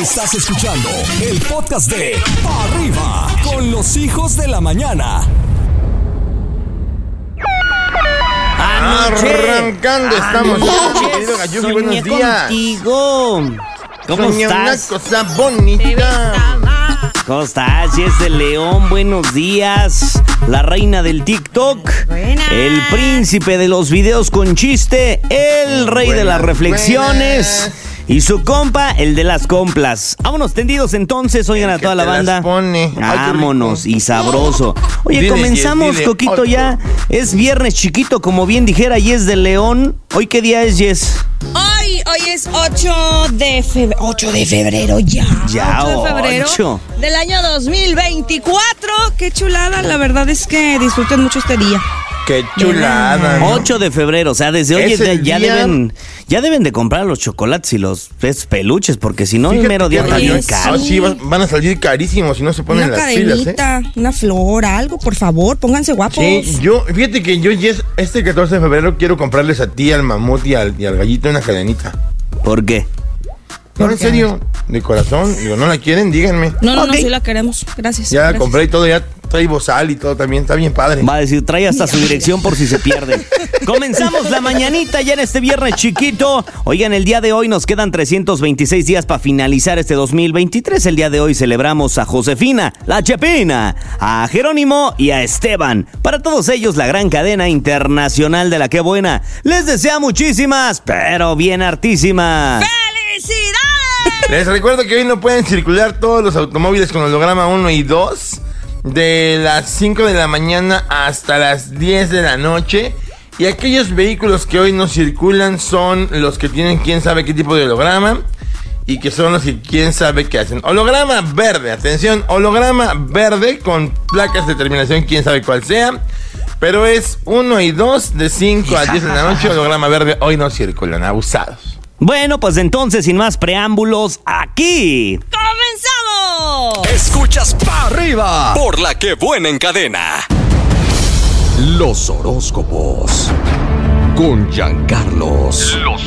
Estás escuchando el podcast de Pa' Arriba con los hijos de la mañana. Arrancando estamos. Anoche Querido soñé buenos días. contigo. ¿Cómo Soñé estás? una cosa bonita. ¿Cómo estás? Jess de León, buenos días. La reina del TikTok. Buenas. El príncipe de los videos con chiste. El rey de las Buenas, reflexiones. Y su compa, el de las complas. Vámonos tendidos entonces, oigan a toda la banda. Vámonos y sabroso. Oye, Dile, comenzamos, dile. Coquito, ya. Es viernes chiquito, como bien dijera Yes de León. ¿Hoy qué día es, Yes? Hoy, hoy es 8 de febrero. 8 de febrero ya. Ya, 8 de febrero ocho. del año 2024. Qué chulada. La verdad es que disfruten mucho este día. Qué chulada. ¿no? 8 de febrero, o sea, desde hoy Es ya día- deben ya deben de comprar los chocolates y los peluches porque si no el mero día está bien caro. Ah, sí, va- van a salir carísimos si no se ponen una las pilas, ¿eh? cadenita, una flor, algo, por favor. Pónganse guapos. Sí, yo, fíjate que yo Jess, este 14 de febrero quiero comprarles a ti, al mamut y al, y al gallito una cadenita. ¿Por qué? No, en serio, de corazón, digo, ¿no la quieren? Díganme. No, no, no, sí la queremos. Gracias. Ya la gracias. compré y todo, ya trae bozal y todo también, está bien padre. Va a decir, trae hasta su dirección por si se pierde. Comenzamos la mañanita ya en este viernes chiquito. Oigan, el día de hoy nos quedan 326 días para finalizar este 2023. El día de hoy celebramos a Josefina, la Chepina, a Jerónimo y a Esteban. Para todos ellos, la gran cadena internacional de la que buena. Les desea muchísimas, pero bien hartísimas. ¡Felicidades! Les recuerdo que hoy no pueden circular todos los automóviles con holograma 1 y 2 de las 5 de la mañana hasta las 10 de la noche. Y aquellos vehículos que hoy no circulan son los que tienen quién sabe qué tipo de holograma y que son los que quién sabe qué hacen. Holograma verde, atención, holograma verde con placas de terminación quién sabe cuál sea. Pero es 1 y 2 de 5 a 10 de la noche, holograma verde, hoy no circulan, abusados. Bueno, pues entonces, sin más preámbulos, aquí. ¡Comenzamos! Escuchas Pa' Arriba por la que buena en cadena. Los horóscopos. Con Giancarlos. Los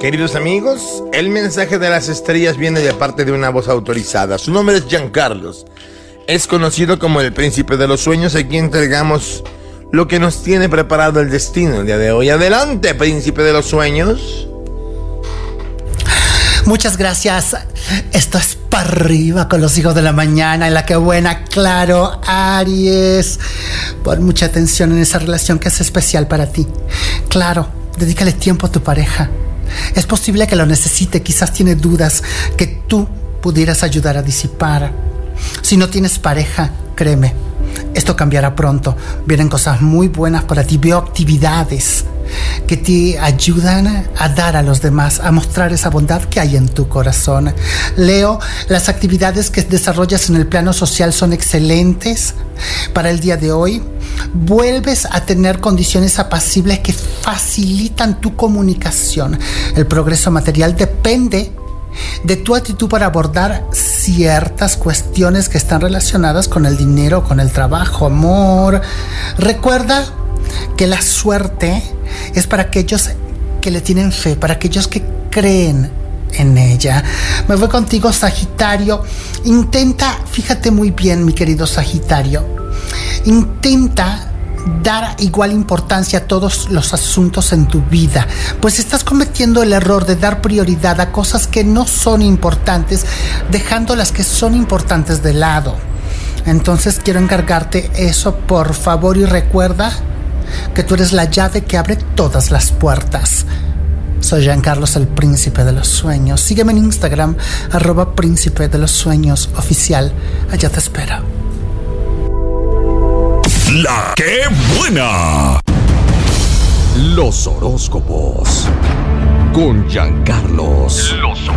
Queridos amigos, el mensaje de las estrellas viene de parte de una voz autorizada. Su nombre es Giancarlos. Es conocido como el príncipe de los sueños. Aquí entregamos lo que nos tiene preparado el destino el día de hoy. Adelante, príncipe de los sueños. Muchas gracias. Esto es para arriba con los hijos de la mañana. En la que buena, claro, Aries. Pon mucha atención en esa relación que es especial para ti. Claro, dedícale tiempo a tu pareja. Es posible que lo necesite, quizás tiene dudas que tú pudieras ayudar a disipar. Si no tienes pareja, créeme, esto cambiará pronto. Vienen cosas muy buenas para ti. Veo actividades que te ayudan a dar a los demás, a mostrar esa bondad que hay en tu corazón. Leo, las actividades que desarrollas en el plano social son excelentes para el día de hoy. Vuelves a tener condiciones apacibles que facilitan tu comunicación. El progreso material depende de tu actitud para abordar ciertas cuestiones que están relacionadas con el dinero, con el trabajo, amor. Recuerda que la suerte es para aquellos que le tienen fe, para aquellos que creen en ella. Me voy contigo, Sagitario. Intenta, fíjate muy bien, mi querido Sagitario. Intenta dar igual importancia a todos los asuntos en tu vida, pues estás cometiendo el error de dar prioridad a cosas que no son importantes, dejando las que son importantes de lado. Entonces quiero encargarte eso, por favor, y recuerda que tú eres la llave que abre todas las puertas. Soy Giancarlos, el príncipe de los sueños. Sígueme en Instagram, arroba príncipe de los sueños oficial. Allá te espero. La que buena. Los horóscopos. Con Giancarlos. Los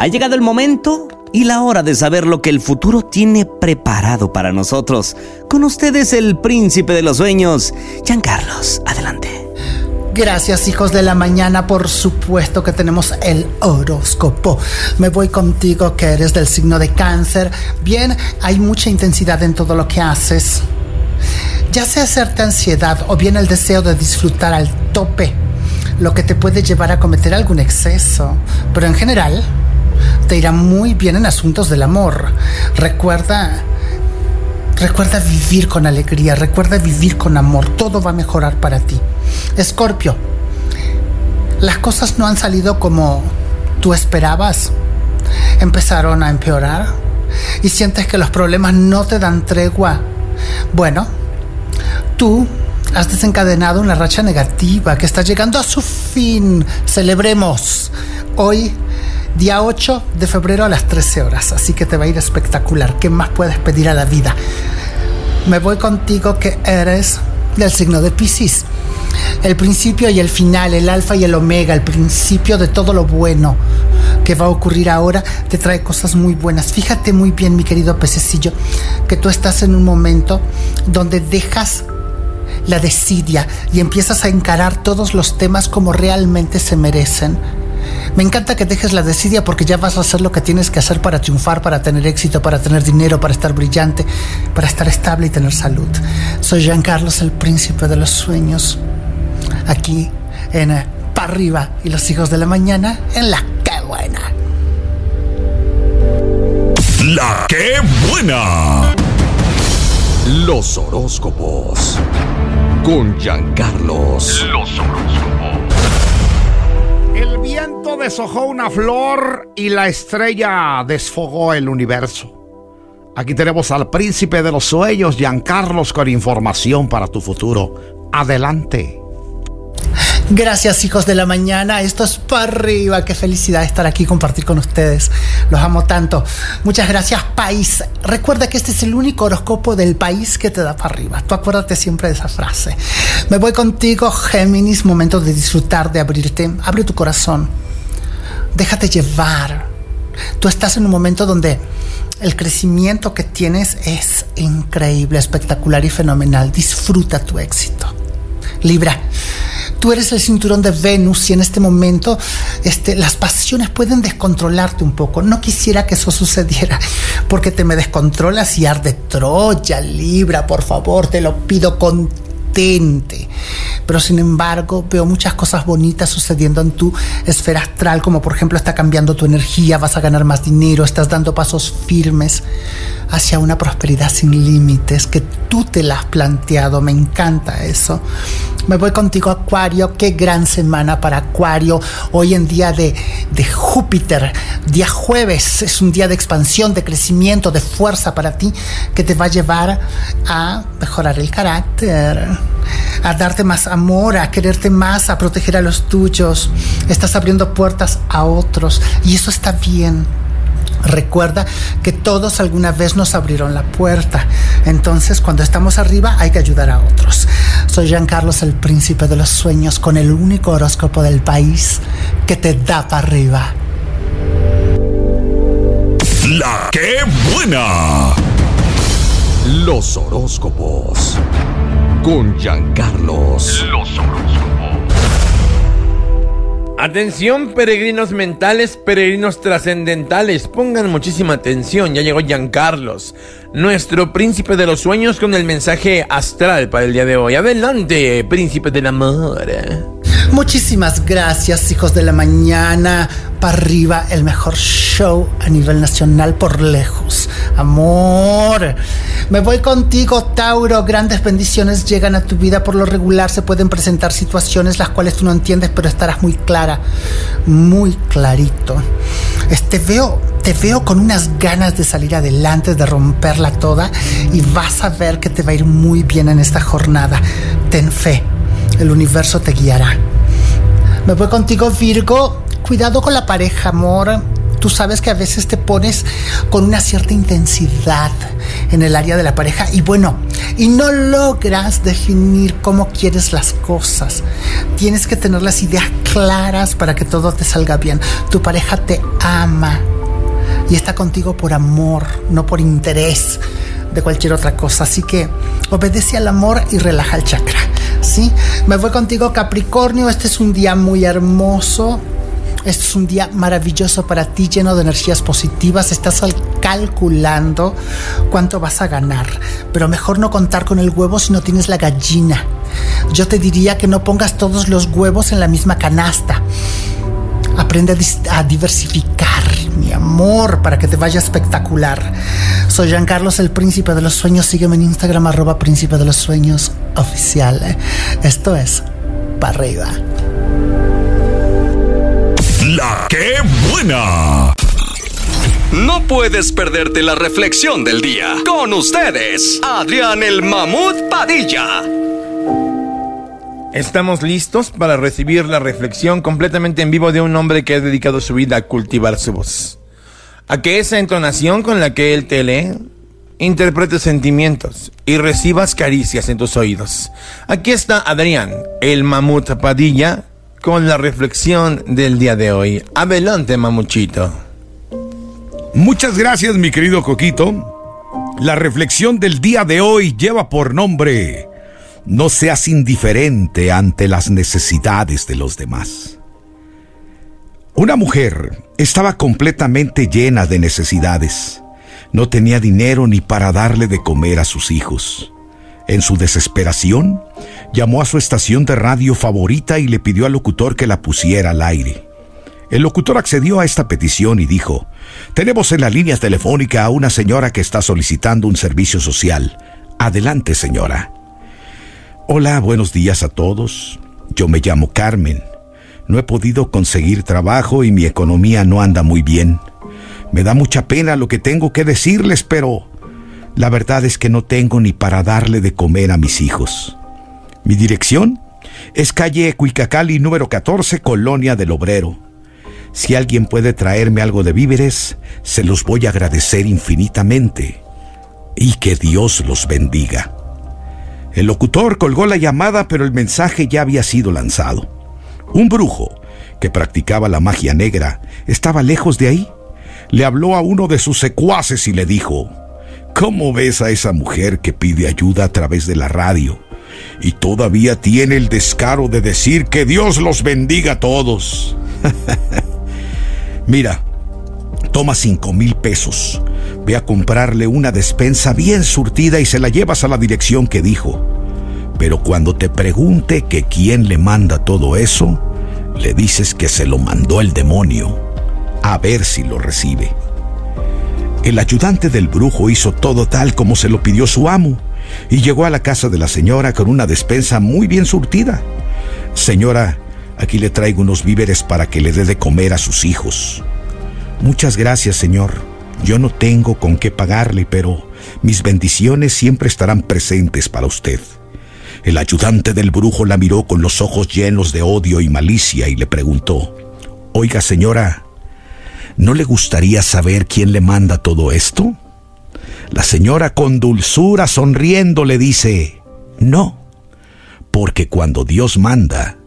Ha llegado el momento y la hora de saber lo que el futuro tiene preparado para nosotros. Con ustedes el príncipe de los sueños, Giancarlos. Adelante. Gracias hijos de la mañana, por supuesto que tenemos el horóscopo. Me voy contigo que eres del signo de cáncer. Bien, hay mucha intensidad en todo lo que haces. Ya sea cierta ansiedad o bien el deseo de disfrutar al tope lo que te puede llevar a cometer algún exceso, pero en general te irá muy bien en asuntos del amor. Recuerda Recuerda vivir con alegría, recuerda vivir con amor, todo va a mejorar para ti. Escorpio, las cosas no han salido como tú esperabas, empezaron a empeorar y sientes que los problemas no te dan tregua. Bueno, tú has desencadenado una racha negativa que está llegando a su fin. Celebremos. Hoy día 8 de febrero a las 13 horas, así que te va a ir espectacular. ¿Qué más puedes pedir a la vida? Me voy contigo que eres del signo de Pisces. El principio y el final, el alfa y el omega, el principio de todo lo bueno que va a ocurrir ahora, te trae cosas muy buenas. Fíjate muy bien, mi querido pececillo, que tú estás en un momento donde dejas la desidia y empiezas a encarar todos los temas como realmente se merecen me encanta que dejes la desidia porque ya vas a hacer lo que tienes que hacer para triunfar, para tener éxito, para tener dinero, para estar brillante, para estar estable y tener salud. Soy Jean Carlos, el príncipe de los sueños, aquí en eh, Pa' arriba y los hijos de la mañana en la que buena. La que buena. Los horóscopos. Con Giancarlos. Los horóscopos. Deshojó una flor y la estrella desfogó el universo. Aquí tenemos al príncipe de los sueños, Giancarlos, con información para tu futuro. Adelante. Gracias hijos de la mañana, esto es para arriba, qué felicidad estar aquí compartir con ustedes, los amo tanto. Muchas gracias país. Recuerda que este es el único horóscopo del país que te da para arriba. Tú acuérdate siempre de esa frase. Me voy contigo Géminis, momento de disfrutar, de abrirte. Abre tu corazón, déjate llevar. Tú estás en un momento donde el crecimiento que tienes es increíble, espectacular y fenomenal. Disfruta tu éxito. Libra tú eres el cinturón de Venus y en este momento este, las pasiones pueden descontrolarte un poco. No quisiera que eso sucediera porque te me descontrolas y arde Troya, Libra, por favor, te lo pido con pero sin embargo, veo muchas cosas bonitas sucediendo en tu esfera astral, como por ejemplo está cambiando tu energía, vas a ganar más dinero, estás dando pasos firmes hacia una prosperidad sin límites que tú te la has planteado. Me encanta eso. Me voy contigo, Acuario. Qué gran semana para Acuario. Hoy en día de, de Júpiter, día jueves, es un día de expansión, de crecimiento, de fuerza para ti que te va a llevar a mejorar el carácter a darte más amor, a quererte más, a proteger a los tuyos. Estás abriendo puertas a otros y eso está bien. Recuerda que todos alguna vez nos abrieron la puerta. Entonces, cuando estamos arriba, hay que ayudar a otros. Soy Jean Carlos, el príncipe de los sueños, con el único horóscopo del país que te da para arriba. La buena. Los horóscopos con Giancarlos. Los horóscopos. Atención, peregrinos mentales, peregrinos trascendentales. Pongan muchísima atención. Ya llegó Giancarlos, nuestro príncipe de los sueños, con el mensaje astral para el día de hoy. Adelante, príncipe del amor. Muchísimas gracias, hijos de la mañana. Para arriba, el mejor show a nivel nacional por lejos. Amor. Me voy contigo, Tauro. Grandes bendiciones llegan a tu vida. Por lo regular se pueden presentar situaciones las cuales tú no entiendes, pero estarás muy clara, muy clarito. Este veo, te veo con unas ganas de salir adelante, de romperla toda y vas a ver que te va a ir muy bien en esta jornada. Ten fe, el universo te guiará. Me voy contigo, Virgo. Cuidado con la pareja, amor. Tú sabes que a veces te pones con una cierta intensidad en el área de la pareja y bueno, y no logras definir cómo quieres las cosas. Tienes que tener las ideas claras para que todo te salga bien. Tu pareja te ama y está contigo por amor, no por interés de cualquier otra cosa. Así que obedece al amor y relaja el chakra. ¿sí? Me voy contigo Capricornio. Este es un día muy hermoso este es un día maravilloso para ti, lleno de energías positivas. Estás calculando cuánto vas a ganar. Pero mejor no contar con el huevo si no tienes la gallina. yo te diría que no pongas todos los huevos en la misma canasta. Aprende a, diversificar, mi amor, para que te vaya espectacular. Soy Giancarlos, el príncipe de los sueños. Sígueme en Instagram, arroba príncipe de los sueños oficial. Esto es para. La que buena. No puedes perderte la reflexión del día. Con ustedes, Adrián el Mamut Padilla. Estamos listos para recibir la reflexión completamente en vivo de un hombre que ha dedicado su vida a cultivar su voz. A que esa entonación con la que él te lee interprete sentimientos y recibas caricias en tus oídos. Aquí está Adrián, el mamut Padilla, con la reflexión del día de hoy. Adelante, mamuchito. Muchas gracias, mi querido Coquito. La reflexión del día de hoy lleva por nombre No seas indiferente ante las necesidades de los demás. Una mujer estaba completamente llena de necesidades. No tenía dinero ni para darle de comer a sus hijos. En su desesperación, llamó a su estación de radio favorita y le pidió al locutor que la pusiera al aire. El locutor accedió a esta petición y dijo, tenemos en la línea telefónica a una señora que está solicitando un servicio social. Adelante, señora. Hola, buenos días a todos. Yo me llamo Carmen. No he podido conseguir trabajo y mi economía no anda muy bien. Me da mucha pena lo que tengo que decirles, pero la verdad es que no tengo ni para darle de comer a mis hijos. Mi dirección es calle Cuicacali número 14, Colonia del Obrero. Si alguien puede traerme algo de víveres, se los voy a agradecer infinitamente. Y que Dios los bendiga. El locutor colgó la llamada, pero el mensaje ya había sido lanzado. Un brujo, que practicaba la magia negra, estaba lejos de ahí. Le habló a uno de sus secuaces y le dijo, ¿Cómo ves a esa mujer que pide ayuda a través de la radio? Y todavía tiene el descaro de decir que Dios los bendiga a todos. Mira, toma cinco mil pesos. Ve a comprarle una despensa bien surtida y se la llevas a la dirección que dijo. Pero cuando te pregunte que quién le manda todo eso, le dices que se lo mandó el demonio. A ver si lo recibe. El ayudante del brujo hizo todo tal como se lo pidió su amo y llegó a la casa de la señora con una despensa muy bien surtida. Señora, aquí le traigo unos víveres para que le dé de comer a sus hijos. Muchas gracias, señor. Yo no tengo con qué pagarle, pero mis bendiciones siempre estarán presentes para usted. El ayudante del brujo la miró con los ojos llenos de odio y malicia y le preguntó, Oiga, señora, ¿no le gustaría saber quién le manda todo esto? La señora con dulzura sonriendo le dice, No, porque cuando Dios manda,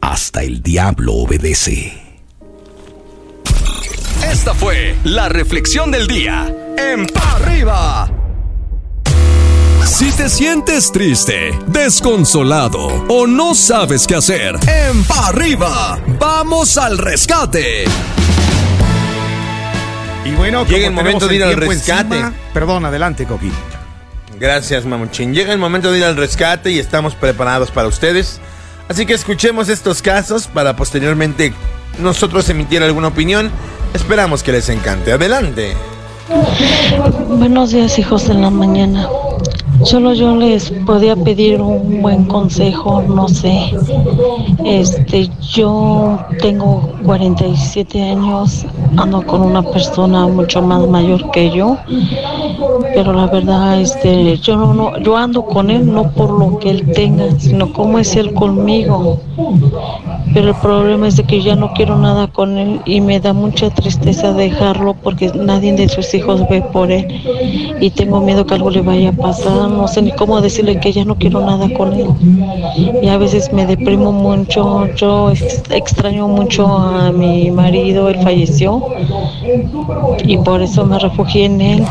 hasta el diablo obedece. Esta fue la reflexión del día en Pa' Arriba. Si te sientes triste, desconsolado o no sabes qué hacer, en Pa' Arriba, vamos al rescate. Y bueno, Llega el momento de ir al rescate. encima- perdón, adelante, Coquín. Gracias, mamuchín. Llega el momento de ir al rescate y estamos preparados para ustedes. Así que escuchemos estos casos para posteriormente nosotros emitir alguna opinión. Esperamos que les encante. Adelante. Buenos días, hijos de la mañana. Solo yo les podía pedir un buen consejo, no sé. Este, yo tengo 47 años, ando con una persona mucho más mayor que yo, pero la verdad, este, yo no, no, yo ando con él no por lo que él tenga, sino cómo es él conmigo. Pero el problema es de que ya no quiero nada con él y me da mucha tristeza dejarlo porque nadie de sus hijos ve por él y tengo miedo que algo le vaya a pasar, no sé ni cómo decirle que ya no quiero nada con él. Y a veces me deprimo mucho, yo ex- extraño mucho a mi marido, él falleció y por eso me refugié en él.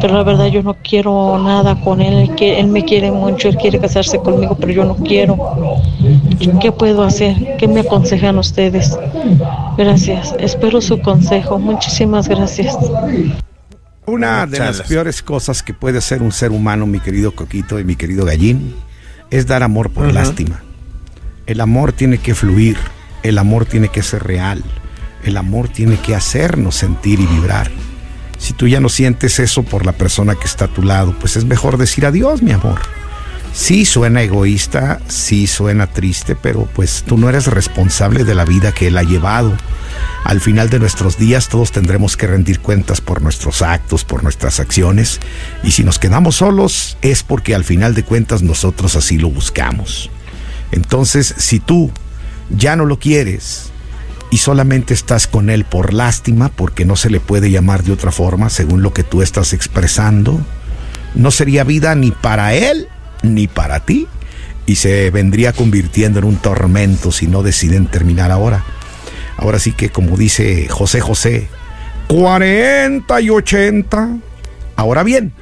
Pero la verdad yo no quiero nada con él, él, él me quiere mucho, él quiere casarse conmigo, pero yo no quiero. ¿Qué puedo hacer? ¿Qué me aconsejan ustedes? Gracias, espero su consejo. Muchísimas gracias. Una de las peores cosas que puede hacer un ser humano, mi querido Coquito y mi querido Gallín, es dar amor por lástima. El amor tiene que fluir, el amor tiene que ser real, el amor tiene que hacernos sentir y vibrar. Si tú ya no sientes eso por la persona que está a tu lado, pues es mejor decir adiós, mi amor. Sí suena egoísta, sí suena triste, pero pues tú no eres responsable de la vida que él ha llevado. Al final de nuestros días todos tendremos que rendir cuentas por nuestros actos, por nuestras acciones, y si nos quedamos solos es porque al final de cuentas nosotros así lo buscamos. Entonces, si tú ya no lo quieres y solamente estás con él por lástima, porque no se le puede llamar de otra forma según lo que tú estás expresando, no sería vida ni para él ni para ti y se vendría convirtiendo en un tormento si no deciden terminar ahora. Ahora sí que como dice José José, 40 y 80. Ahora bien,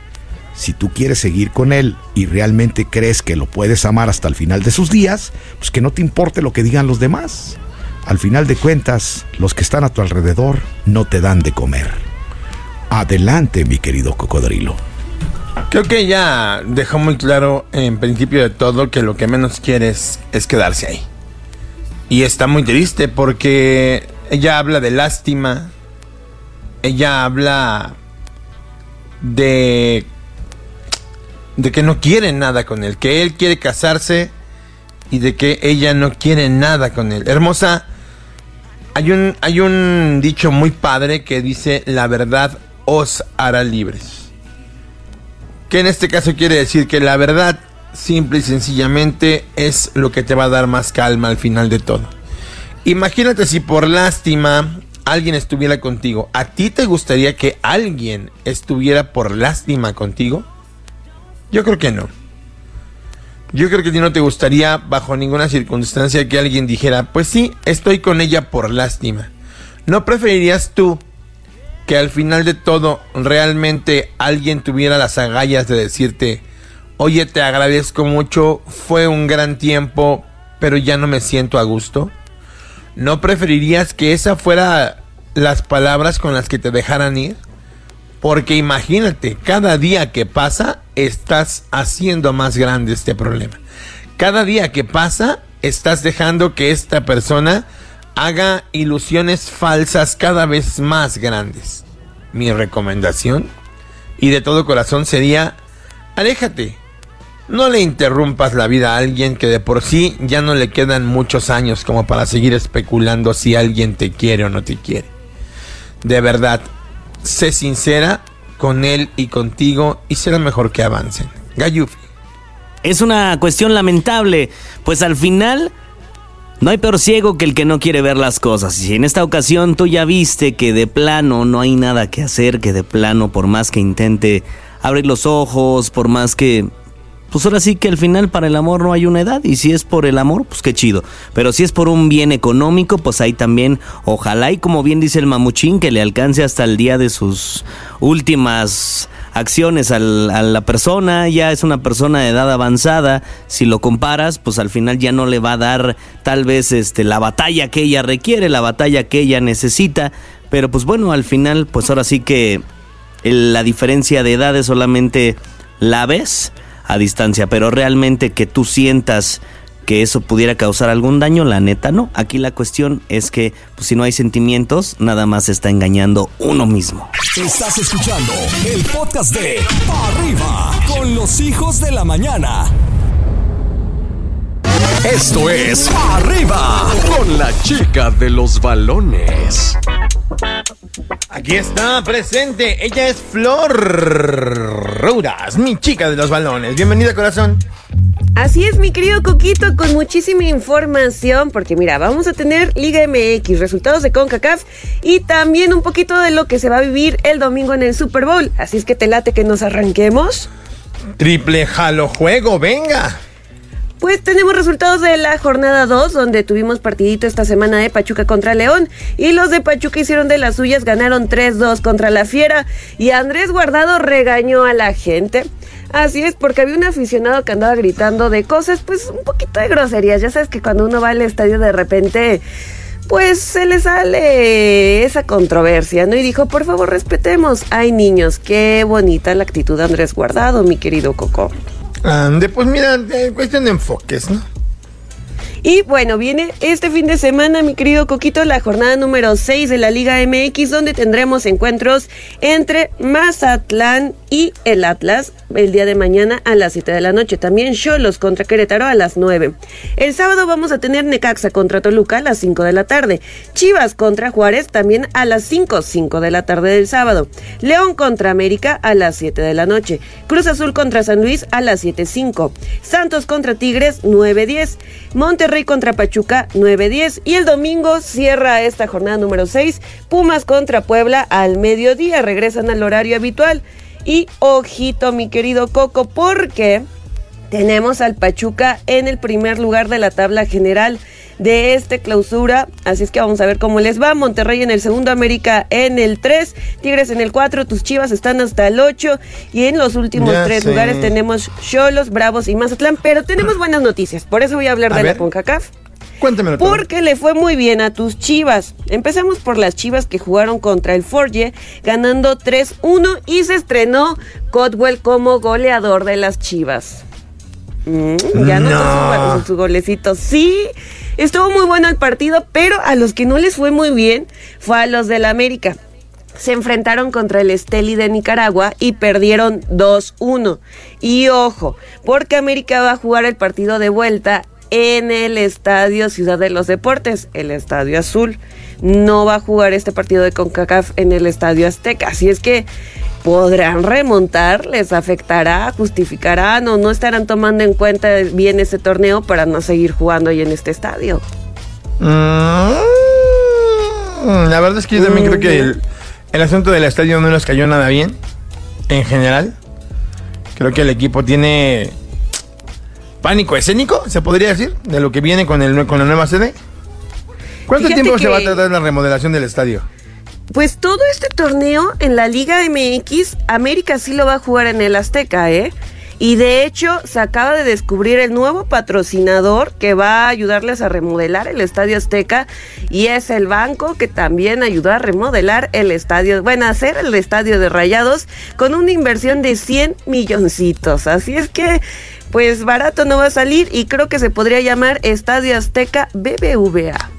si tú quieres seguir con él y realmente crees que lo puedes amar hasta el final de sus días, pues que no te importe lo que digan los demás. Al final de cuentas, los que están a tu alrededor no te dan de comer. Adelante, mi querido cocodrilo. Creo que ya dejó muy claro en principio de todo que lo que menos quieres es quedarse ahí. Y está muy triste porque ella habla de lástima, ella habla de de que no quiere nada con él, que él quiere casarse y de que ella no quiere nada con él. Hermosa, hay un hay un dicho muy padre que dice la verdad os hará libres que en este caso quiere decir que la verdad simple y sencillamente es lo que te va a dar más calma al final de todo. Imagínate si por lástima alguien estuviera contigo. ¿A ti te gustaría que alguien estuviera por lástima contigo? Yo creo que no. Yo creo que a ti no te gustaría bajo ninguna circunstancia que alguien dijera, pues sí, estoy con ella por lástima. ¿No preferirías tú que al final de todo realmente alguien tuviera las agallas de decirte, oye, te agradezco mucho, fue un gran tiempo, pero ya no me siento a gusto? ¿No preferirías que esa fuera las palabras con las que te dejaran ir? Porque imagínate, cada día que pasa estás haciendo más grande este problema. Cada día que pasa estás dejando que esta persona haga ilusiones falsas cada vez más grandes. Mi recomendación, y de todo corazón, sería, aléjate. No le interrumpas la vida a alguien que de por sí ya no le quedan muchos años como para seguir especulando si alguien te quiere o no te quiere. De verdad, sé sincera con él y contigo y será mejor que avancen. Gayufi. Es una cuestión lamentable, pues al final no hay peor ciego que el que no quiere ver las cosas. Y si en esta ocasión tú ya viste que de plano no hay nada que hacer, que de plano por más que intente abrir los ojos, por más que... Pues ahora sí que al final para el amor no hay una edad y si es por el amor, pues qué chido. Pero si es por un bien económico, pues ahí también, ojalá y como bien dice el mamuchín, que le alcance hasta el día de sus últimas acciones a la persona, ya es una persona de edad avanzada, si lo comparas, pues al final ya no le va a dar tal vez este la batalla que ella requiere, la batalla que ella necesita, pero pues bueno, al final pues ahora sí que la diferencia de edades solamente la ves a distancia, pero realmente que tú sientas que eso pudiera causar algún daño, la neta no. Aquí la cuestión es que pues, si no hay sentimientos, nada más se está engañando uno mismo. Estás escuchando el podcast de Arriba con los hijos de la mañana. Esto es Arriba con la chica de los balones. Aquí está presente, ella es Flor Rouras, mi chica de los balones. Bienvenida corazón. Así es, mi querido Coquito, con muchísima información, porque mira, vamos a tener Liga MX, resultados de CONCACAF y también un poquito de lo que se va a vivir el domingo en el Super Bowl. Así es que te late que nos arranquemos. Triple jalo juego, venga. Pues tenemos resultados de la jornada 2, donde tuvimos partidito esta semana de Pachuca contra León. Y los de Pachuca hicieron de las suyas, ganaron 3-2 contra la Fiera. Y Andrés Guardado regañó a la gente. Así es, porque había un aficionado que andaba gritando de cosas, pues un poquito de groserías. Ya sabes que cuando uno va al estadio de repente, pues se le sale esa controversia, ¿no? Y dijo, por favor, respetemos. Ay, niños, qué bonita la actitud de Andrés Guardado, mi querido Coco. Ande, pues mira, cuestión de enfoques, ¿no? Y bueno, viene este fin de semana, mi querido Coquito, la jornada número 6 de la Liga MX, donde tendremos encuentros entre Mazatlán y el Atlas el día de mañana a las 7 de la noche. También Cholos contra Querétaro a las 9. El sábado vamos a tener Necaxa contra Toluca a las 5 de la tarde. Chivas contra Juárez también a las 5, 5 de la tarde del sábado. León contra América a las 7 de la noche. Cruz Azul contra San Luis a las 7.05. Santos contra Tigres 9.10. Monterrey contra Pachuca 9.10. Y el domingo cierra esta jornada número 6. Pumas contra Puebla al mediodía. Regresan al horario habitual. Y ojito, mi querido Coco, porque tenemos al Pachuca en el primer lugar de la tabla general de este clausura. Así es que vamos a ver cómo les va. Monterrey en el segundo, América en el 3, Tigres en el 4, tus Chivas están hasta el 8 y en los últimos Ya tres sé. lugares tenemos Cholos, Bravos y Mazatlán. Pero tenemos buenas noticias, por eso voy a hablar A de ver. la CONCACAF. Cuéntamelo todo. Porque le fue muy bien a tus chivas. Empezamos por las chivas que jugaron contra el Forge, ganando 3-1 y se estrenó Codwell como goleador de las chivas. Mm, ya no, No. su, su golecito. Sí, estuvo muy bueno el partido, pero a los que no les fue muy bien fue a los del América. Se enfrentaron contra el Esteli de Nicaragua y perdieron 2-1. Y ojo, porque América va a jugar el partido de vuelta en el Estadio Ciudad de los Deportes, el Estadio Azul. No va a jugar este partido de CONCACAF en el Estadio Azteca. Así es que podrán remontar, les afectará, justificarán o no estarán tomando en cuenta bien ese torneo para no seguir jugando ahí en este estadio. Mm, La verdad es que yo también creo que el, el asunto del estadio no nos cayó nada bien, en general. Creo que el equipo tiene pánico escénico, se podría decir, de lo que viene con, el, con la nueva sede. ¿Cuánto Fíjate tiempo se va a tardar la remodelación del estadio? Pues todo este torneo en la Liga MX, América sí lo va a jugar en el Azteca, ¿eh? Y de hecho, se acaba de descubrir el nuevo patrocinador que va a ayudarles a remodelar el Estadio Azteca y es el banco que también ayudó a remodelar el estadio, bueno, a hacer el estadio de Rayados con una inversión de 100 milloncitos. Así es que, pues barato no va a salir y creo que se podría llamar Estadio Azteca BBVA.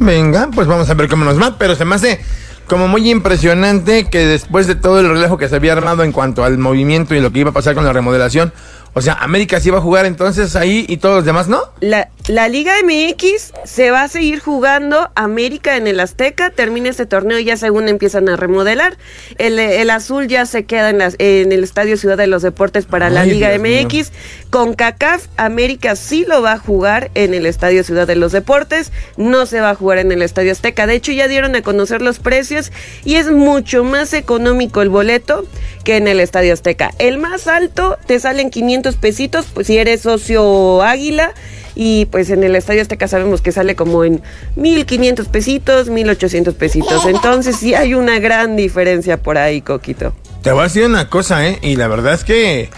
Venga, pues vamos a ver cómo nos va, pero se me hace como muy impresionante que después de todo el relajo que se había armado en cuanto al movimiento y lo que iba a pasar con la remodelación, o sea, América sí va a jugar entonces ahí y todos los demás no. La, la Liga MX se va a seguir jugando América en el Azteca, termina este torneo y ya según empiezan a remodelar. El, el azul ya se queda en, las- en el Estadio Ciudad de los Deportes para la Liga Dios mío. MX. Con CACAF, América sí lo va a jugar en el Estadio Ciudad de los Deportes, no se va a jugar en el Estadio Azteca. De hecho, ya dieron a conocer los precios y es mucho más económico el boleto que en el Estadio Azteca. El más alto te salen 500 pesitos, pues si eres socio Águila. Y pues en el Estadio Azteca sabemos que sale como en 1500 pesitos, 1800 pesitos. Entonces sí hay una gran diferencia por ahí, Coquito. Te voy a decir una cosa, ¿eh? Y la verdad es que,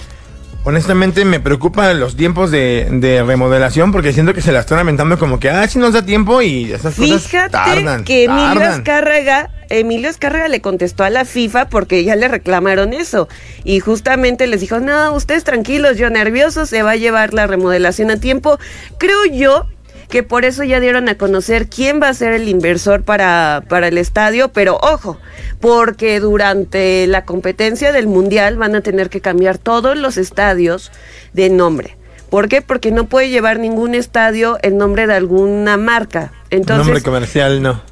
honestamente, me preocupan los tiempos de, de remodelación porque siento que se la están aventando como que, ah, si nos da tiempo y esas cosas Fíjate tardan, que Emilio. Azcárraga, Emilio Azcárraga le contestó a la FIFA porque ya le reclamaron eso. Y justamente les dijo, no, ustedes tranquilos, yo nervioso, se va a llevar la remodelación a tiempo. Creo yo que por eso ya dieron a conocer quién va a ser el inversor para, para el estadio, pero ojo, porque durante la competencia del Mundial van a tener que cambiar todos los estadios de nombre. ¿Por qué? Porque no puede llevar ningún estadio el nombre de alguna marca. Entonces, Nombre comercial, no.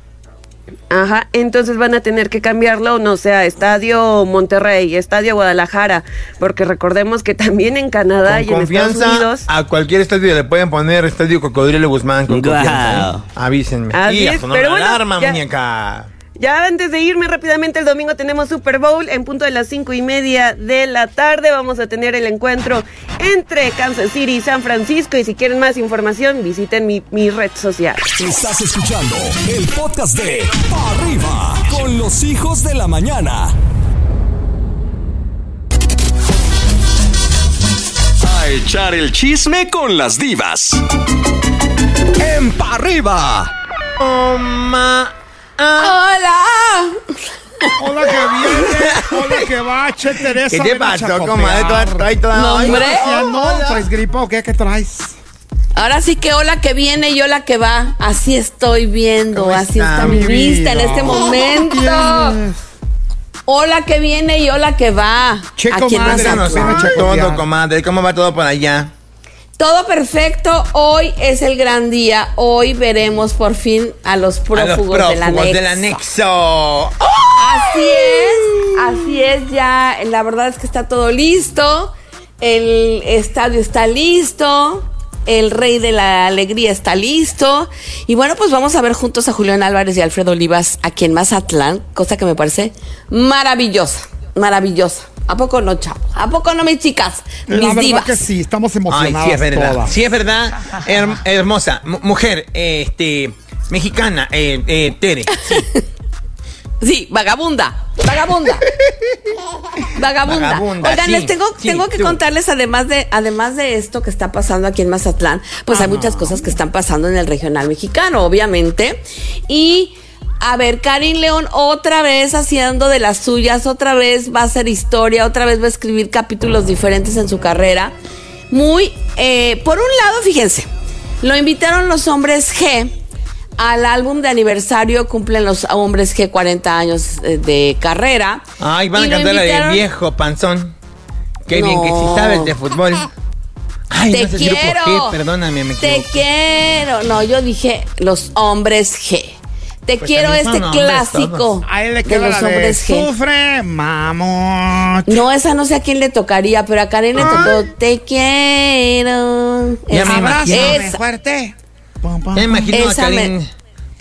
Ajá, entonces van a tener que cambiarlo, no sé, a Estadio Monterrey, Estadio Guadalajara, porque recordemos que también en Canadá Con y en Estados Unidos. a cualquier estadio le pueden poner Estadio Cocodrilo Guzmán con Guau. confianza. ¿eh? Avísenme. Así es, pero bueno, alarma, ya- muñeca. Ya antes de irme rápidamente, el domingo tenemos Super Bowl en punto de las cinco y media de la tarde. Vamos a tener el encuentro entre Kansas City y San Francisco. Y si quieren más información, visiten mi, mi red social. Estás escuchando el podcast de Pa' Arriba con los hijos de la mañana. A echar el chisme con las divas. En Pa' Arriba. Toma. Hola. Hola que viene, hola que va, che Teresa. ¿Qué te ven a pasó, comadre? Toda, No, Ay, hombre. Ya no, ¿traes gripa o qué? ¿Qué traes? Ahora sí que hola que viene y hola que va. Así estoy viendo, ¿Cómo así está, está mi mi vista en vida? este momento. Hola que viene y hola que va. Che, comadre, a chacotear. todo, comadre. ¿Cómo va todo por allá? Todo perfecto. Hoy es el gran día. Hoy veremos por fin a los A los prófugos, del, prófugos anexo. del anexo. Así es, así es. Ya, la verdad es que está todo listo. El estadio está listo. El rey de la alegría está listo. Y bueno, pues vamos a ver juntos a Julián Álvarez y Alfredo Olivas aquí en Mazatlán, cosa que me parece maravillosa, maravillosa. ¿A poco no, chavo? ¿A poco no, mis chicas? La Mis verdad divas. que sí, estamos Ay, emocionadas sí es verdad. todas. Sí es verdad. Her- hermosa. mu- mujer, este, mexicana, eh, eh, Tere. Sí. Sí, vagabunda, vagabunda. Vagabunda. Vagabunda, Oigan, sí, les tengo, sí, tengo que tú. contarles, además de, además de esto que está pasando aquí en Mazatlán, pues hay muchas cosas que están pasando en el regional mexicano, obviamente. Y a ver, Karin León otra vez haciendo de las suyas, otra vez va a hacer historia, otra vez va a escribir capítulos diferentes en su carrera. Muy, eh, por un lado, fíjense, lo invitaron los hombres G al álbum de aniversario, cumplen los hombres G 40 años eh, de carrera. Ay, van a cantar la de viejo panzón. Qué bien que sí No. sabes de fútbol. Ay, Te no sé si quiero. G, perdóname, me Te quiero. No, yo dije los hombres G. Te Pues quiero este hombres clásico todos. A él le de queda los la de hombres G. sufre, mamón. No, esa no sé a quién le tocaría, pero a Karen le tocó Te quiero. Ya me Esa- imagino. esa- fuerte. Pum, pum, Ya me imagino a Esa Karin.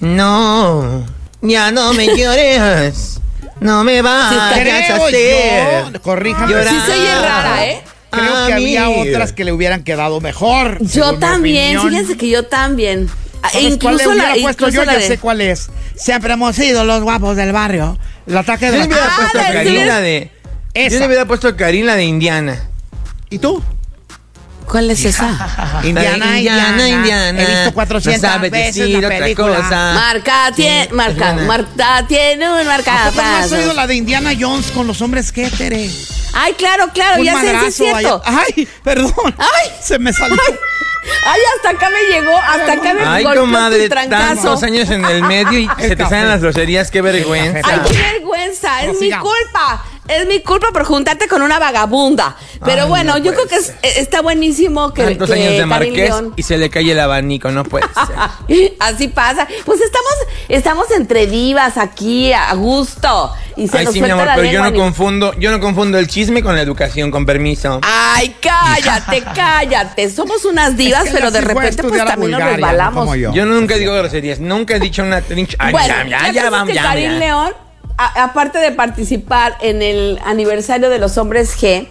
No, ya no me llores. No me vas Sí, a Creo hacer. corríjame. llorar. Sí se oye rara, ¿eh? Creo que había otras que le hubieran quedado mejor. Yo también, fíjense que yo también. Ah, ¿Sabes cuál le Incluso hubiera la, puesto incluso yo? la Ya de- sé cuál es. Siempre hemos sido los guapos del barrio. El ataque Yo de le la hubiera Ah, puesto la a de- de. Yo Esa. le hubiera puesto a Karin la de Indiana. ¿Y tú? ¿Cuál es esa? Indiana, Indiana, He visto 400 no sabe veces decir la otra película. cosa. Marca tiene, marca. Marta tiene un ¿A marca no has oído la de Indiana Jones con los hombres que? Ay, claro, claro, Un ya sé, sí es cierto. allá- Ay, perdón. Ay. Se me salió. Ay, hasta acá me llegó, hasta acá me Ay, golpeó comadre, tu trancazo. tantos años en el medio y se te salen las groserías, qué vergüenza. Ay, qué vergüenza, es mi culpa. Es mi culpa por juntarte con una vagabunda. Pero Ay, bueno, no yo creo que es- está buenísimo que, Tantos que años de Karin Marqués León- y se le cae el abanico, no puede ser. Así pasa. Pues estamos, estamos entre divas aquí, a gusto. Y se Ay, nos sí, mi amor, pero yo no confundo, yo no confundo el chisme con la educación, con permiso. Ay, cállate, cállate. Somos unas divas, Es que pero de repente pues también nos Bulgaria, resbalamos. como yo. Yo nunca digo groserías, nunca he dicho una trincha. Ay, Bueno, ya, ya, ya, vamos, ya. León, a- aparte de participar en el aniversario de los hombres G,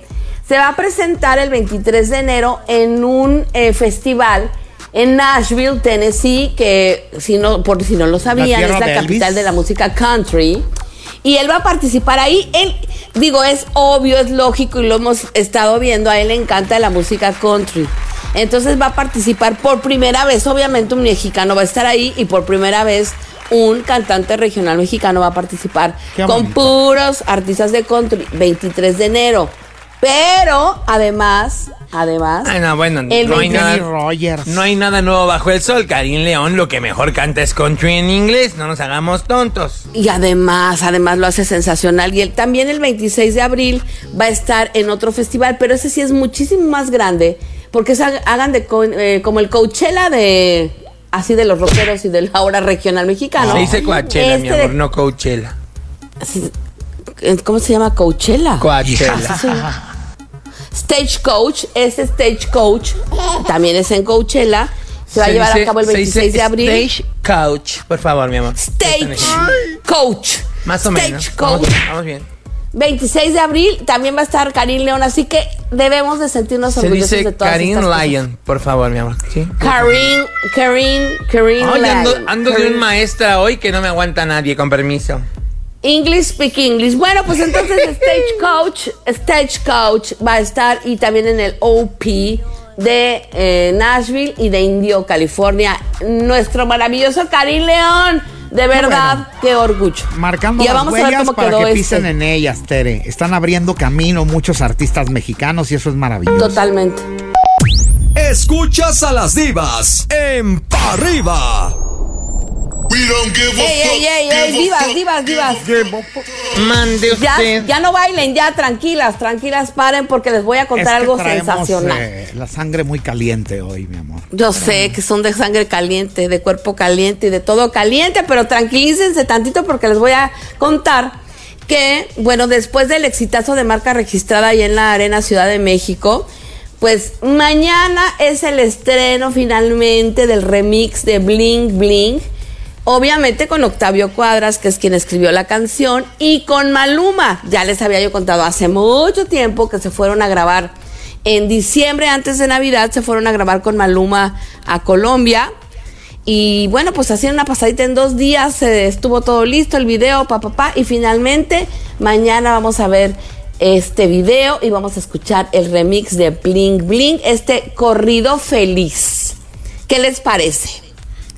se va a presentar el 23 de enero en un eh, festival en Nashville, Tennessee, que si no, por si no lo sabían, es la de capital de la música country. Y él va a participar ahí. Él, digo, es obvio, es lógico y lo hemos estado viendo. A él le encanta la música country. Entonces va a participar por primera vez. Obviamente un mexicano va a estar ahí y por primera vez un cantante regional mexicano va a participar con puros artistas de country. 23 de enero. Pero además, además, Ay, no, bueno, el no hay 20 nada. Rogers. No hay nada nuevo bajo el sol. Karim León lo que mejor canta es country en inglés. No nos hagamos tontos. Y además, además lo hace sensacional. Y él también el 26 de abril va a estar en otro festival, pero ese sí es muchísimo más grande, porque es, hagan de eh, como el Coachella de así de los rockeros y del ahora regional mexicano. Se dice Coachella, mi Este de- amor, no Coachella. eh, ¿Cómo se llama? Coachella. Coachella. Stagecoach, ese Stagecoach también es en Coachella. Se va a llevar dice- a cabo el se 26 dice de abril. Stage Coach, por favor, mi amor. Stage Coach. Más o menos. Stagecoach. Vamos, vamos bien. 26 de abril también va a estar Karim León, así que debemos de sentirnos Se orgullosos dice de todas Karim estas cosas. Lion, por favor, mi amor. ¿Sí? Karim, Karim, Karim ando, Lion. ando de un maestra hoy que no me aguanta nadie, con permiso. English speak English. Bueno, pues entonces Stagecoach, Stagecoach va a estar y también en el OP de eh, Nashville y de Indio, California. Nuestro maravilloso Karim León. De verdad, qué orgullo. Marcando Ya las vamos a ver huellas cómo para quedó que pisen este. en ellas, Tere. Están abriendo camino muchos artistas mexicanos y eso es maravilloso. Totalmente. Escuchas a las divas en Pa' Arriba. Ey, ey, ey, ey, divas, divas, divas. Mande Ya, usted. ya no bailen, ya tranquilas, tranquilas, paren porque les voy a Es contar que algo traemos, sensacional. eh, la sangre muy caliente hoy, mi amor. Yo sé que son de sangre caliente, de cuerpo caliente y de todo caliente, pero tranquilícense tantito porque les voy a contar que, bueno, después del exitazo de marca registrada ahí en la Arena Ciudad de México, pues mañana es el estreno finalmente del remix de Bling Bling. Obviamente con Octavio Cuadras, que es quien escribió la canción, y con Maluma. Ya les había yo contado hace mucho tiempo que se fueron a grabar en diciembre, antes de Navidad, se fueron a grabar con Maluma a Colombia. Y bueno, pues hacían una pasadita en dos días, eh, estuvo todo listo, el video, pa, pa, pa, y finalmente mañana vamos a ver este video y vamos a escuchar el remix de Bling Bling, este corrido feliz. ¿Qué les parece?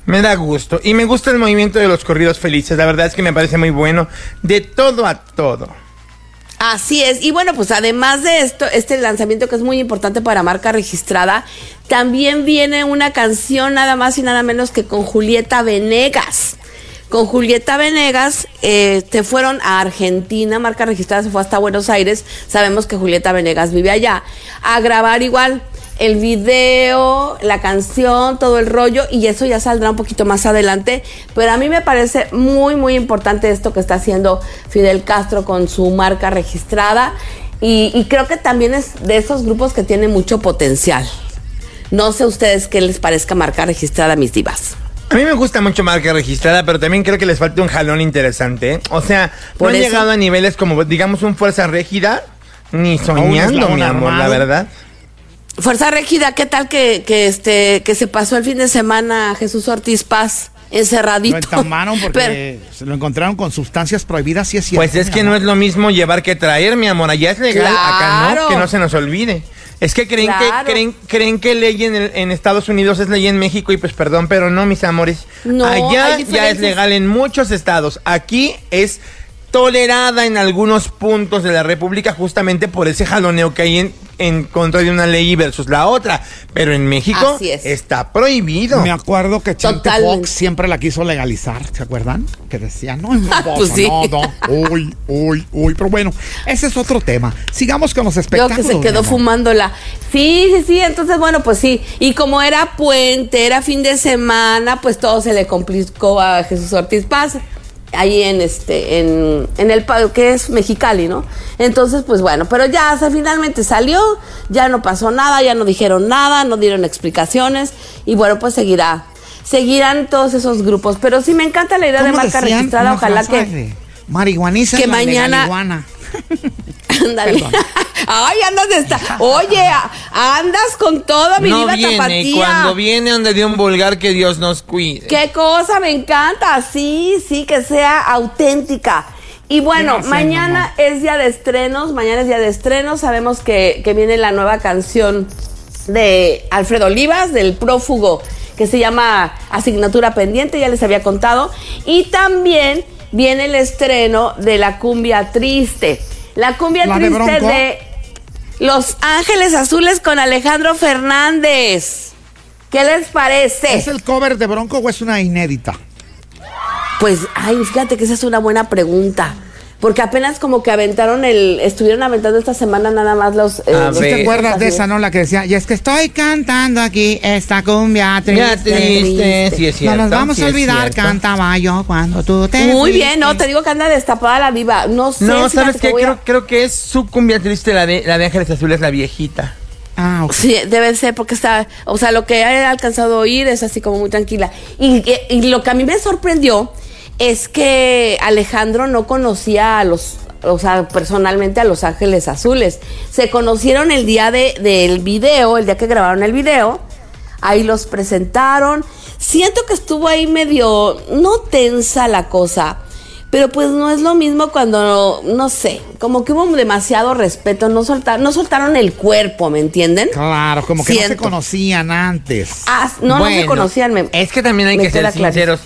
Me da gusto. Y me gusta el movimiento de los corridos felices. La verdad es que me parece muy bueno. De todo a todo. Así es. Y bueno, pues además de esto, este lanzamiento que es muy importante para marca registrada, también viene una canción nada más y nada menos que con Julieta Venegas. Con Julieta Venegas eh, se fueron a Argentina, marca registrada se fue hasta Buenos Aires. Sabemos que Julieta Venegas vive allá. A grabar igual el video, la canción, todo el rollo, y eso ya saldrá un poquito más adelante. Pero a mí me parece muy, muy importante esto que está haciendo Fidel Castro con su marca registrada. Y, y creo que también es de esos grupos que tiene mucho potencial. No sé ustedes qué les parezca marca registrada, mis divas. A mí me gusta mucho marca registrada, pero también creo que les falta un jalón interesante. ¿eh? O sea, Por no han eso. llegado a niveles como, digamos, un fuerza rígida, ni soñando, mi amor, la verdad. Fuerza Régida, ¿qué tal que, que este que se pasó el fin de semana Jesús Ortiz Paz encerradito? Lo entamaron Pero- porque se lo encontraron con sustancias prohibidas, sí es cierto. Pues es que no es lo mismo llevar que traer, mi amor. Allá es legal, acá no, que no se nos olvide. Es que creen Claro. que creen, creen que ley en, el- en Estados Unidos es ley en México y pues perdón, pero no, mis amores. No, Allá ya es legal en muchos estados. Aquí es tolerada en algunos puntos de la República justamente por ese jaloneo que hay en, en contra de una ley versus la otra. Pero en México Así es. está prohibido. Me acuerdo que Totalmente. Fox siempre la quiso legalizar, ¿se acuerdan? Que decía, no, no, Pues sí. no, no, uy, uy, uy. Pero bueno, ese es otro tema. Sigamos con los Yo espectáculos. que se quedó fumándola. Sí, sí, sí. Entonces, bueno, pues sí. Y como era puente, era fin de semana, pues todo se le complicó a Jesús Ortiz Paz. Ahí en este, en, en el que es Mexicali, ¿no? Entonces, pues bueno, pero ya se finalmente salió, ya no pasó nada, ya no dijeron nada, no dieron explicaciones, y bueno, pues seguirá. Seguirán todos esos grupos. Pero sí me encanta la idea de ¿Cómo marca registrada, ojalá que. Marihuaniza que mañana-. Ándale. Ay, andas de esta. Oye, andas con todo, mi no diva viene, tapatía. cuando viene anda de un vulgar que Dios nos cuide. Qué cosa, me encanta. Sí, sí, que sea auténtica. Y bueno, Gracias, mañana es día de estrenos, mañana es día de estrenos. Sabemos que, que viene la nueva canción de Alfredo Olivas, del prófugo, que se llama Asignatura Pendiente, ya les había contado. Y también viene el estreno de la cumbia triste. La cumbia ¿La de triste Bronco? de Los Ángeles Azules con Alejandro Fernández. ¿Qué les parece? ¿Es el cover de Bronco o es una inédita? Pues, ay, fíjate que esa es una buena pregunta. Porque apenas como que aventaron el, estuvieron aventando esta semana nada más los... eh, A ¿Sí ver. te acuerdas de esa, no? La que decía, y es que estoy cantando aquí esta cumbia triste. Ya triste, sí es cierto. no nos vamos sí a olvidar, cantaba yo cuando tú te Muy fuiste. bien, no, te digo que anda destapada la diva. No sé, No, fíjate ¿sabes que qué? voy a- Creo, creo que es su cumbia triste, la de, la de Ángeles Azules, la viejita. Ah, ok. Sí, debe ser porque está, o sea, lo que he alcanzado a oír es así como muy tranquila. Y, y lo que a mí me sorprendió es que Alejandro no conocía a los, o sea, personalmente a Los Ángeles Azules. Se conocieron el día de, del video, el día que grabaron el video. Ahí los presentaron. Siento que estuvo ahí medio, no tensa la cosa. Pero pues no es lo mismo cuando, no sé, como que hubo demasiado respeto, no, soltaron, no soltaron el cuerpo, ¿me entienden? Claro, como que no se conocían antes. Ah, no, no se conocían. Me, Es que también hay que ser sinceros.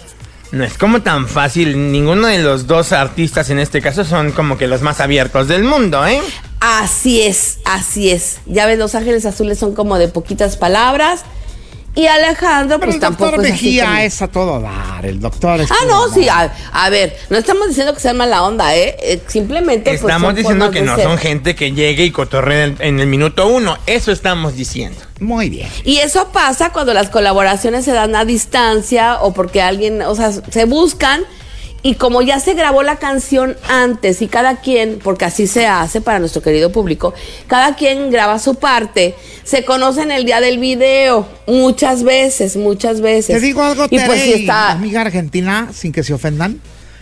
No es como tan fácil. Ninguno de los dos artistas en este caso son como que los más abiertos del mundo, ¿eh? Así es, así es. Ya ves, Los Ángeles Azules son como de poquitas palabras. Y Alejandro, Pero pues el tampoco doctor es así Mejía como- es a todo dar. El doctor es Ah, no, sí, a, a ver, no estamos diciendo que sea mala onda, ¿eh? Eh, simplemente pues, Estamos son diciendo que no ser. son gente que llegue y cotorrea en el, en el minuto uno. Eso estamos diciendo. Muy bien. Y eso pasa cuando las colaboraciones se dan a distancia o porque alguien, o sea, se buscan y como ya se grabó la canción antes y cada quien, porque así se hace para nuestro querido público, cada quien graba su parte, se conocen el día del video muchas veces, muchas veces. Te digo algo, y pues sí Terey, está amiga argentina, sin que se ofendan.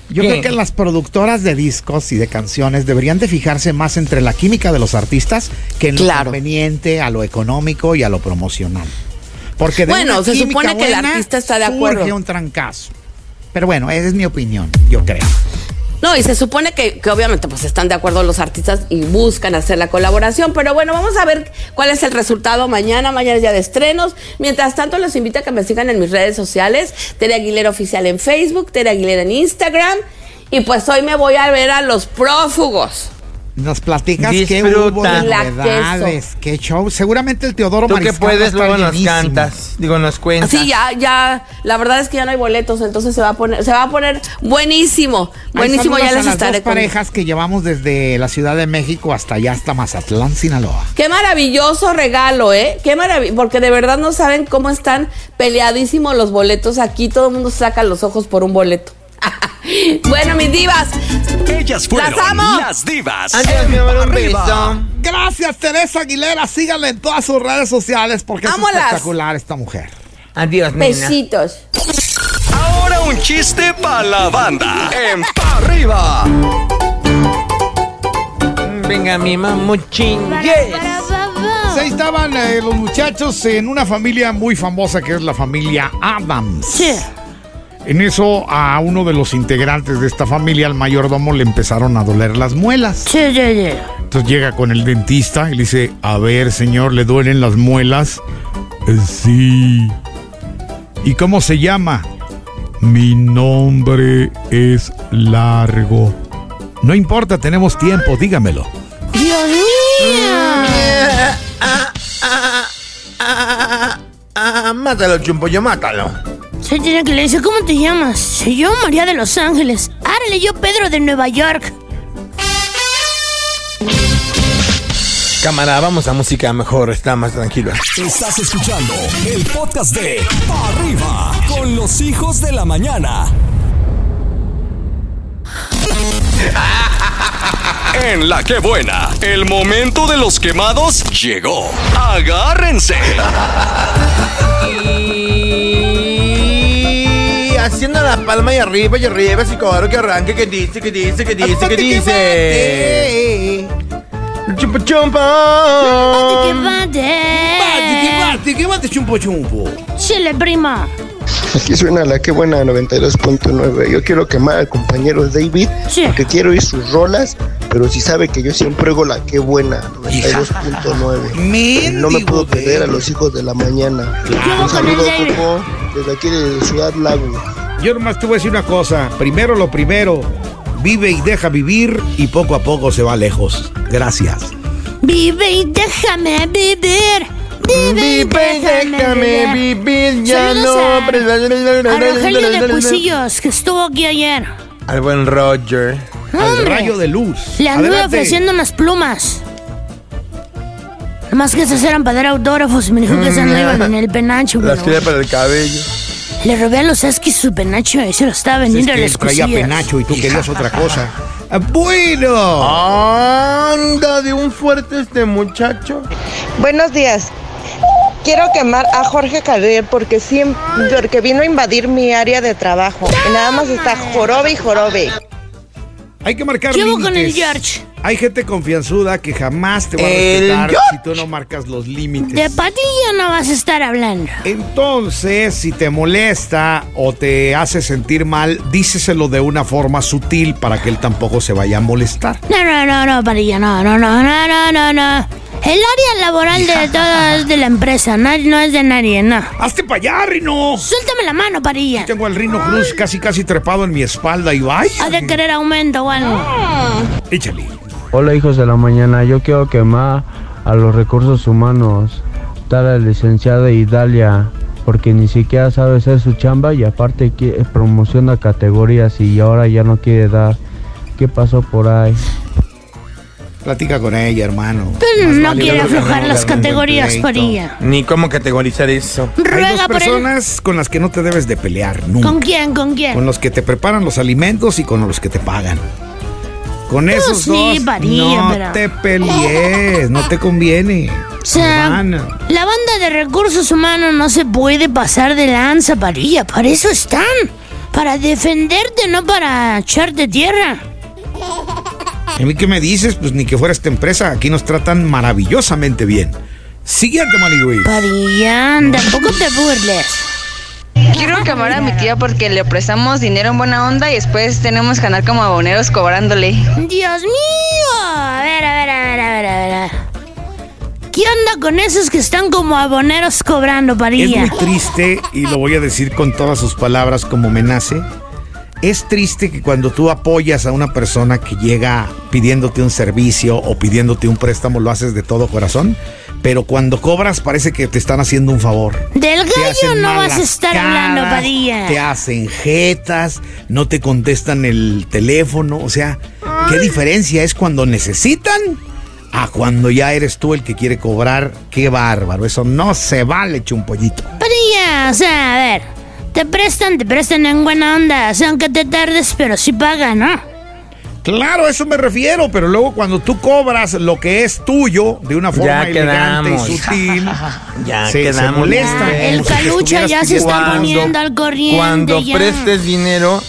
Yo ¿Qué? creo que las productoras de discos y de canciones deberían de fijarse más entre la química de los artistas que en lo conveniente, a lo económico y a lo promocional. Porque de Bueno, una se supone que el artista está de acuerdo. Surge un trancazo. Pero bueno, esa es mi opinión, yo creo. No, y se supone que, obviamente pues están de acuerdo los artistas y buscan hacer la colaboración, pero bueno, vamos a ver cuál es el resultado mañana, mañana es día de estrenos. Mientras tanto, los invito a que me sigan en mis redes sociales, Tere Aguilera Oficial en Facebook, Tere Aguilera en Instagram, y pues hoy me voy a ver a los prófugos. Nos platicas qué Disfruta. hubo de La novedades, qué show. Seguramente el Teodoro Tú que Mariscal a puedes, luego nos cantas. Digo, nos cuentas. Sí, ya, ya, la verdad es que ya no hay boletos, entonces se va a poner, se va a poner buenísimo, Ahí buenísimo, ya les a las estaré dos con- parejas que llevamos desde la Ciudad de México hasta allá, hasta Mazatlán, Sinaloa. Qué maravilloso regalo, ¿eh? Qué maravilloso, porque de verdad no saben cómo están peleadísimos los boletos aquí. Todo el mundo saca los ojos por un boleto. bueno, mis divas, Ellas fueron ¡Las amo! las divas. Adiós, mi amor, un. Gracias, Teresa Aguilera. Síganla en todas sus redes sociales porque es espectacular esta mujer. Adiós, nena. besitos. Ahora un chiste para la banda. En Pa' arriba. Venga, mi mamuchín. Ahí estaban eh, los muchachos en una familia muy famosa que es la familia Adams. Sí. En eso a uno de los integrantes de esta familia, al mayordomo, le empezaron a doler las muelas. Sí, sí, sí. Entonces llega con el dentista y le dice, a ver, señor, ¿le duelen las muelas? "Eh, sí. ¿Y cómo se llama? Mi nombre es largo. No importa, tenemos tiempo, dígamelo. Dios mío. Ah, mátalo, chumpollo, mátalo. Que le dice, ¿cómo te llamas? Soy yo, María de Los Ángeles. Árale, yo, Pedro de Nueva York. Cámara, vamos a música mejor, está más tranquilo. Estás escuchando el podcast de Pa' Arriba con los hijos de la mañana. En la que buena, el momento de los quemados llegó. Agárrense. Y haciendo la palma y arriba y arriba, así coro que arranque, que dice, que dice, que dice, que dice. Chumpa chumpa. ¡Que bate! ¿Qué mate chumpo chumpo? Chile, prima. Aquí suena la que buena 92.9. Yo quiero quemar al compañero David Sí. porque quiero oír sus rolas, pero si sabe que yo siempre oigo la que buena 92.9. No me puedo perder a los hijos de la mañana. Un saludo. Coco, desde aquí de Ciudad Lago. Yo nomás te voy a decir una cosa. Primero lo primero, vive y deja vivir y poco a poco se va lejos. Gracias. Vive y déjame vivir. Vive y déjame vivir. ya no. a- A Rogelio de Cusillos, que estuvo aquí ayer. Al buen Roger. Al Hombre, rayo de luz. Le anduve ofreciendo unas plumas. Más que esas eran para dar autógrafos y me dijo que esas no iban en el penacho. Las quería para el cabello. Le robé a los esquis su penacho y se lo estaba Es vendiendo a las traía penacho y tú querías otra cosa. Ah, Bueno. Anda de un fuerte este muchacho. Buenos días. Quiero quemar a Jorge Carrier porque siempre, porque vino a invadir mi área de trabajo. Y nada más está jorobe y jorobe. Hay que marcar ¿Qué hubo con el límites. George? Hay gente confianzuda que jamás te va a El respetar George. si tú no marcas los límites. De patilla no vas a estar hablando. Entonces, si te molesta o te hace sentir mal, díceselo de una forma sutil para que él tampoco se vaya a molestar. No, no, no, no, patilla, no, no, no, no, no, no, no. El área laboral de todo es de la empresa, no, no es de nadie, no. ¡Hazte para allá, Rino! Suéltame la mano, Parilla. Tengo al Rino Cruz casi casi trepado en mi espalda y vaya. Ha de querer aumento o algo. Échale. Hola hijos de la mañana, yo quiero quemar a los recursos humanos, tal la licenciada Idalia, porque ni siquiera sabe hacer su chamba y aparte que promociona categorías y ahora ya no quiere dar. ¿Qué pasó por ahí? Platica con ella, hermano. Pero Más no quiere aflojar las categorías, pleito. Parilla. Ni cómo categorizar eso. Hay dos Ruega por él. personas con las que no te debes de pelear nunca. ¿Con quién? ¿Con quién? Con los que te preparan los alimentos y con los que te pagan. Con Pues esos sí, dos varía, no pero- te pelees, no te conviene. O sea, la banda de recursos humanos no se puede pasar de lanza, Parilla. Para eso están. Para defenderte, no para echarte tierra. ¿A mí qué me dices? Pues ni que fuera esta empresa, aquí nos tratan maravillosamente bien. Siguiente, Luis. Parilla, tampoco te burles. Quiero quemar a mi tía porque le prestamos dinero en buena onda y después tenemos que andar como aboneros cobrándole. Dios mío. A ver, a ver, a ver, a ver, a ver. ¿Qué onda con esos que están como aboneros cobrando, Es Parilla? muy triste, y lo voy a decir con todas sus palabras como me nace. Es triste que cuando tú apoyas a una persona que llega pidiéndote un servicio o pidiéndote un préstamo, lo haces de todo corazón, pero cuando cobras parece que te están haciendo un favor. Del gallo no vas a estar hablando, caras, Padilla. Te hacen jetas, no te contestan el teléfono. O sea, ¿qué diferencia es cuando necesitan a cuando ya eres tú el que quiere cobrar? Qué bárbaro. Eso no se vale, chumpollito. Padilla, o sea, a ver. Te prestan, te prestan en buena onda. Aunque te tardes, pero sí pagan, ¿no? Claro, a eso me refiero, pero luego cuando tú cobras lo que es tuyo de una forma Ya elegante quedamos. y sutil, Ya se, se quedamos. molesta. Ya, el si te calucha ya se está poniendo al corriente. Cuando ya. prestes dinero,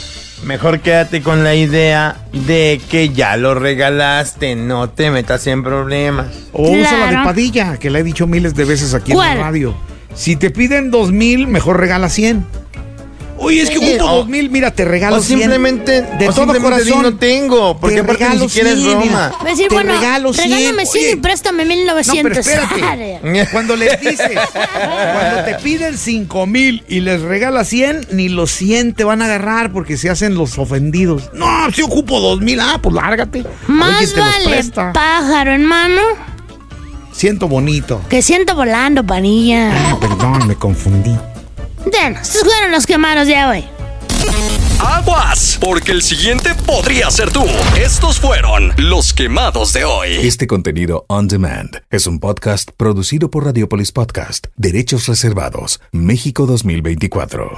mejor quédate con la idea de que ya lo regalaste, no te metas en problemas. O usa la de. Padilla, que la he dicho miles de veces aquí ¿Cuál? en la radio. Si te piden dos mil, mejor regala 100. Oye, es que Sí, ocupo o- dos mil, mira, te regalo o 100. simplemente- de o todo simplemente corazón. no tengo, porque Te aparte ni regalo siquiera es 100, mira. broma. A decir, Te bueno, regalo 100. regálame 100 y Oye, préstame No, pero 1900. espérate. Cuando les dices, cuando te piden 5 mil y les regalas 100, ni los 100 te van a agarrar porque se hacen los ofendidos. No, si ocupo 2 mil, ah, pues lárgate. Más vale pájaro en mano Siento bonito. que siento volando, panilla. Ah, perdón, me confundí. Bueno, estos fueron los quemados de hoy. Aguas, porque el siguiente podría ser tú. Estos fueron los quemados de hoy. Este contenido on demand es un podcast producido por Radiopolis Podcast, Derechos Reservados, México 2024.